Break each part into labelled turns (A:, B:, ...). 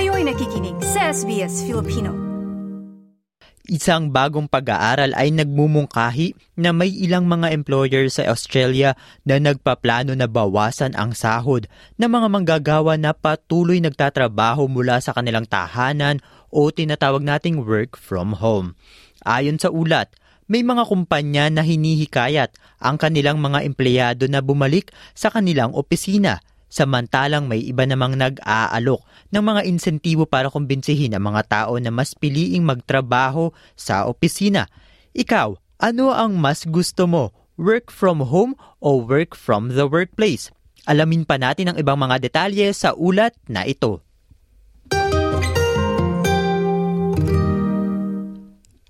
A: Kayo'y nakikinig sa SBS Filipino.
B: Isang bagong pag-aaral ay nagmumungkahi na may ilang mga employer sa Australia na nagpaplano na bawasan ang sahod ng mga manggagawa na patuloy nagtatrabaho mula sa kanilang tahanan o tinatawag nating work from home. Ayon sa ulat, may mga kumpanya na hinihikayat ang kanilang mga empleyado na bumalik sa kanilang opisina samantalang may iba namang nag-aalok ng mga insentibo para kumbinsihin ang mga tao na mas piliing magtrabaho sa opisina. Ikaw, ano ang mas gusto mo? Work from home o work from the workplace? Alamin pa natin ang ibang mga detalye sa ulat na ito.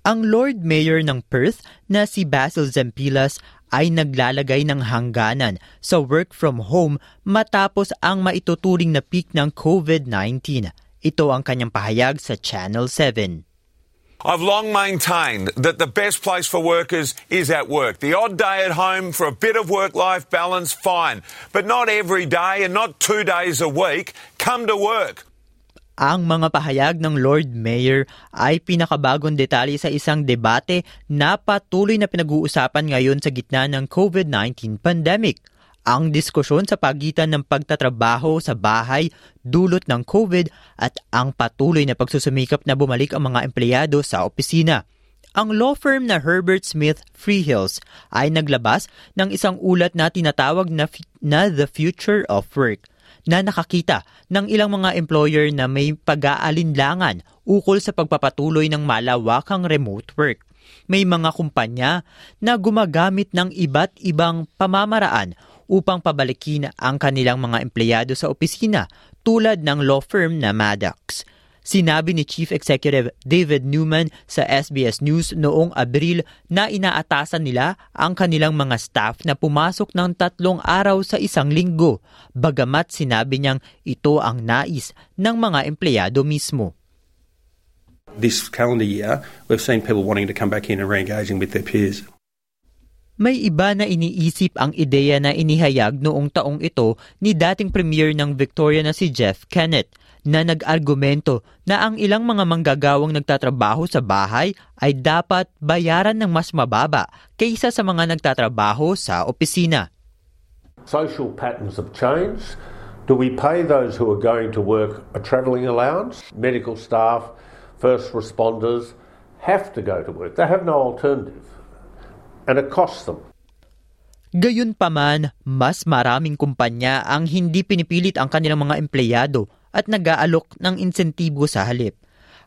B: Ang Lord Mayor ng Perth na si Basil Zempilas ay naglalagay ng hangganan sa work from home matapos ang maituturing na peak ng COVID-19. Ito ang kanyang pahayag sa Channel 7.
C: I've long maintained that the best place for workers is at work. The odd day at home for a bit of work life balance, fine. But not every day and not two days a week. Come to work.
B: Ang mga pahayag ng Lord Mayor ay pinakabagong detalye sa isang debate na patuloy na pinag-uusapan ngayon sa gitna ng COVID-19 pandemic. Ang diskusyon sa pagitan ng pagtatrabaho sa bahay dulot ng COVID at ang patuloy na pagsusumikap na bumalik ang mga empleyado sa opisina. Ang law firm na Herbert Smith Freehills ay naglabas ng isang ulat na tinatawag na, na The Future of Work na nakakita ng ilang mga employer na may pag-aalinlangan ukol sa pagpapatuloy ng malawakang remote work. May mga kumpanya na gumagamit ng iba't ibang pamamaraan upang pabalikin ang kanilang mga empleyado sa opisina tulad ng law firm na Maddox. Sinabi ni Chief Executive David Newman sa SBS News noong Abril na inaatasan nila ang kanilang mga staff na pumasok ng tatlong araw sa isang linggo, bagamat sinabi niyang ito ang nais ng mga empleyado mismo.
D: This calendar year, we've seen people wanting to come back in and re-engaging with their peers.
B: May iba na iniisip ang ideya na inihayag noong taong ito ni dating Premier ng Victoria na si Jeff Kenneth na nag-argumento na ang ilang mga manggagawang nagtatrabaho sa bahay ay dapat bayaran ng mas mababa kaysa sa mga nagtatrabaho sa opisina.
E: Social patterns have changed. Do we pay those who are going to work a travelling allowance? Medical staff, first responders have to go to work. They have no alternative. And it costs them.
B: Gayunpaman, mas maraming kumpanya ang hindi pinipilit ang kanilang mga empleyado at nag-aalok ng insentibo sa halip.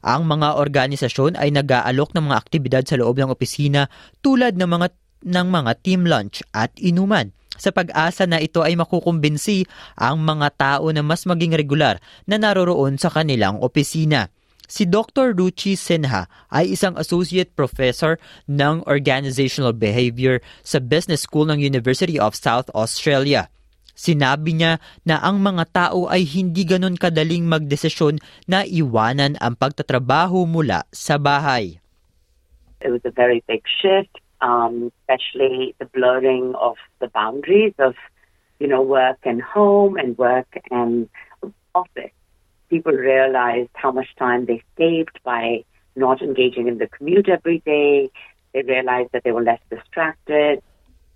B: Ang mga organisasyon ay nag-aalok ng mga aktibidad sa loob ng opisina tulad ng mga ng mga team lunch at inuman sa pag-asa na ito ay makukumbinsi ang mga tao na mas maging regular na naroroon sa kanilang opisina. Si Dr. Ruchi Sinha ay isang associate professor ng organizational behavior sa Business School ng University of South Australia. Sinabi niya na ang mga tao ay hindi ganon kadaling magdesisyon na iwanan ang pagtatrabaho mula sa bahay.
F: It was a very big shift, um, especially the blurring of the boundaries of, you know, work and home and work and office. People realized how much time they saved by not engaging in the commute every day. They realized that they were less distracted.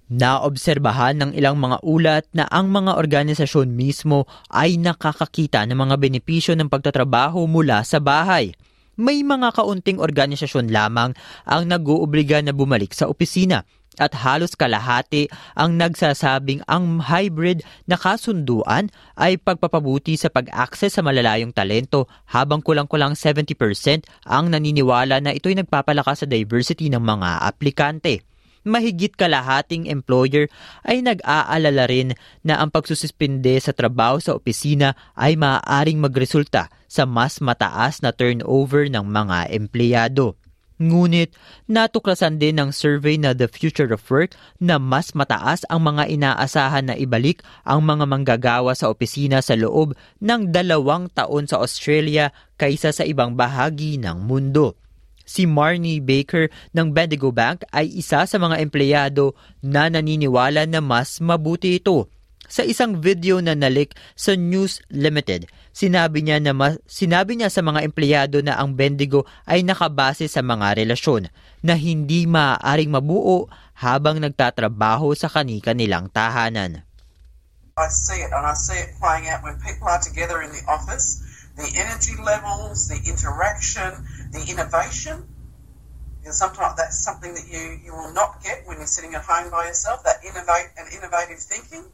B: Naobserbahan ng ilang mga ulat na ang mga organisasyon mismo ay nakakakita ng mga benepisyo ng pagtatrabaho mula sa bahay. May mga kaunting organisasyon lamang ang nag-uubliga na bumalik sa opisina at halos kalahati ang nagsasabing ang hybrid na kasunduan ay pagpapabuti sa pag-access sa malalayong talento habang kulang-kulang 70% ang naniniwala na ito'y nagpapalakas sa diversity ng mga aplikante mahigit kalahating employer ay nag-aalala rin na ang pagsususpinde sa trabaho sa opisina ay maaaring magresulta sa mas mataas na turnover ng mga empleyado. Ngunit natuklasan din ng survey na The Future of Work na mas mataas ang mga inaasahan na ibalik ang mga manggagawa sa opisina sa loob ng dalawang taon sa Australia kaysa sa ibang bahagi ng mundo. Si Marnie Baker ng Bendigo Bank ay isa sa mga empleyado na naniniwala na mas mabuti ito. Sa isang video na nalik sa News Limited, sinabi niya na ma- sinabi niya sa mga empleyado na ang Bendigo ay nakabase sa mga relasyon na hindi maaaring mabuo habang nagtatrabaho sa kanika nilang tahanan.
G: I see it, and I see it playing out when people are together in the office. The energy levels, the interaction, the innovation. You know, sometimes that's something that you, you will not get when you're sitting at home by yourself. That innovate and innovative thinking.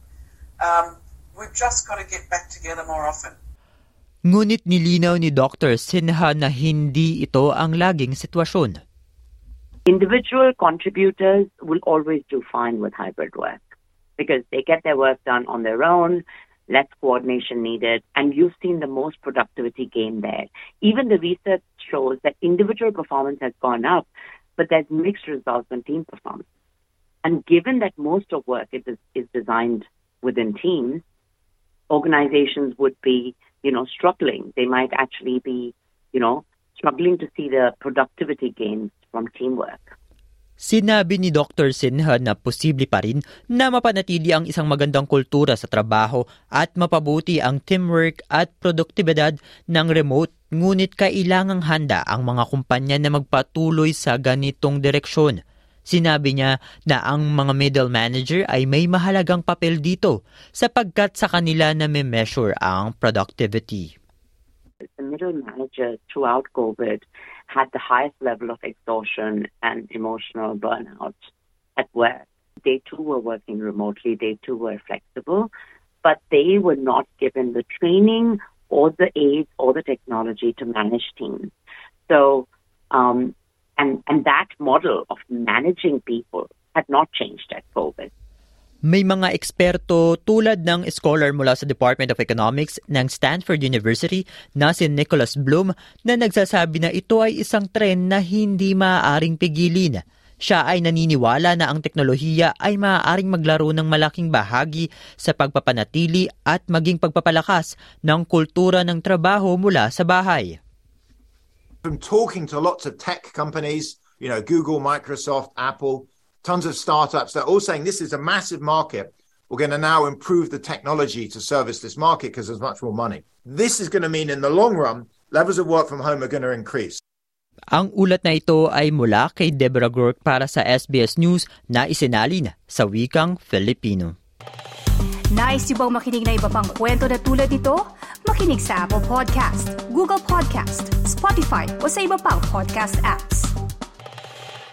G: Um, we've just got to get back together more often.
B: Ngunit nilinaw ni Dr. Sinha na hindi ito ang laging sitwasyon.
F: Individual contributors will always do fine with hybrid work because they get their work done on their own, less coordination needed, and you've seen the most productivity gain there. Even the research shows that individual performance has gone up, but there's mixed results on team performance. And given that most of work is, is designed within teams, organizations would be, you know, struggling. They might actually be, you know, struggling to see the productivity gains from teamwork.
B: Sinabi ni Dr. Sinha na posible pa rin na mapanatili ang isang magandang kultura sa trabaho at mapabuti ang teamwork at produktibidad ng remote ngunit kailangang handa ang mga kumpanya na magpatuloy sa ganitong direksyon. Sinabi niya na ang mga middle manager ay may mahalagang papel dito sapagkat sa kanila na may measure ang productivity.
F: The middle manager throughout COVID had the highest level of exhaustion and emotional burnout at work. They too were working remotely, they too were flexible, but they were not given the training or the aids or the technology to manage teams. So, um, and, and that model of managing people had not changed at COVID.
B: May mga eksperto tulad ng scholar mula sa Department of Economics ng Stanford University na si Nicholas Bloom na nagsasabi na ito ay isang trend na hindi maaaring pigilin. Siya ay naniniwala na ang teknolohiya ay maaaring maglaro ng malaking bahagi sa pagpapanatili at maging pagpapalakas ng kultura ng trabaho mula sa bahay.
H: From talking to lots of tech companies, you know, Google, Microsoft, Apple, tons of startups. They're all saying this is a massive market. We're going to now improve the technology to service this market because there's much more money. This is going to mean in the long run, levels of work from home are going to increase.
B: Ang ulat na ito ay mula kay Deborah Gork para sa SBS News na isinalin sa wikang Filipino.
A: Nice yung bang makinig na iba pang kwento na tulad ito? Makinig sa Apple Podcast, Google Podcast, Spotify o sa iba pang podcast apps.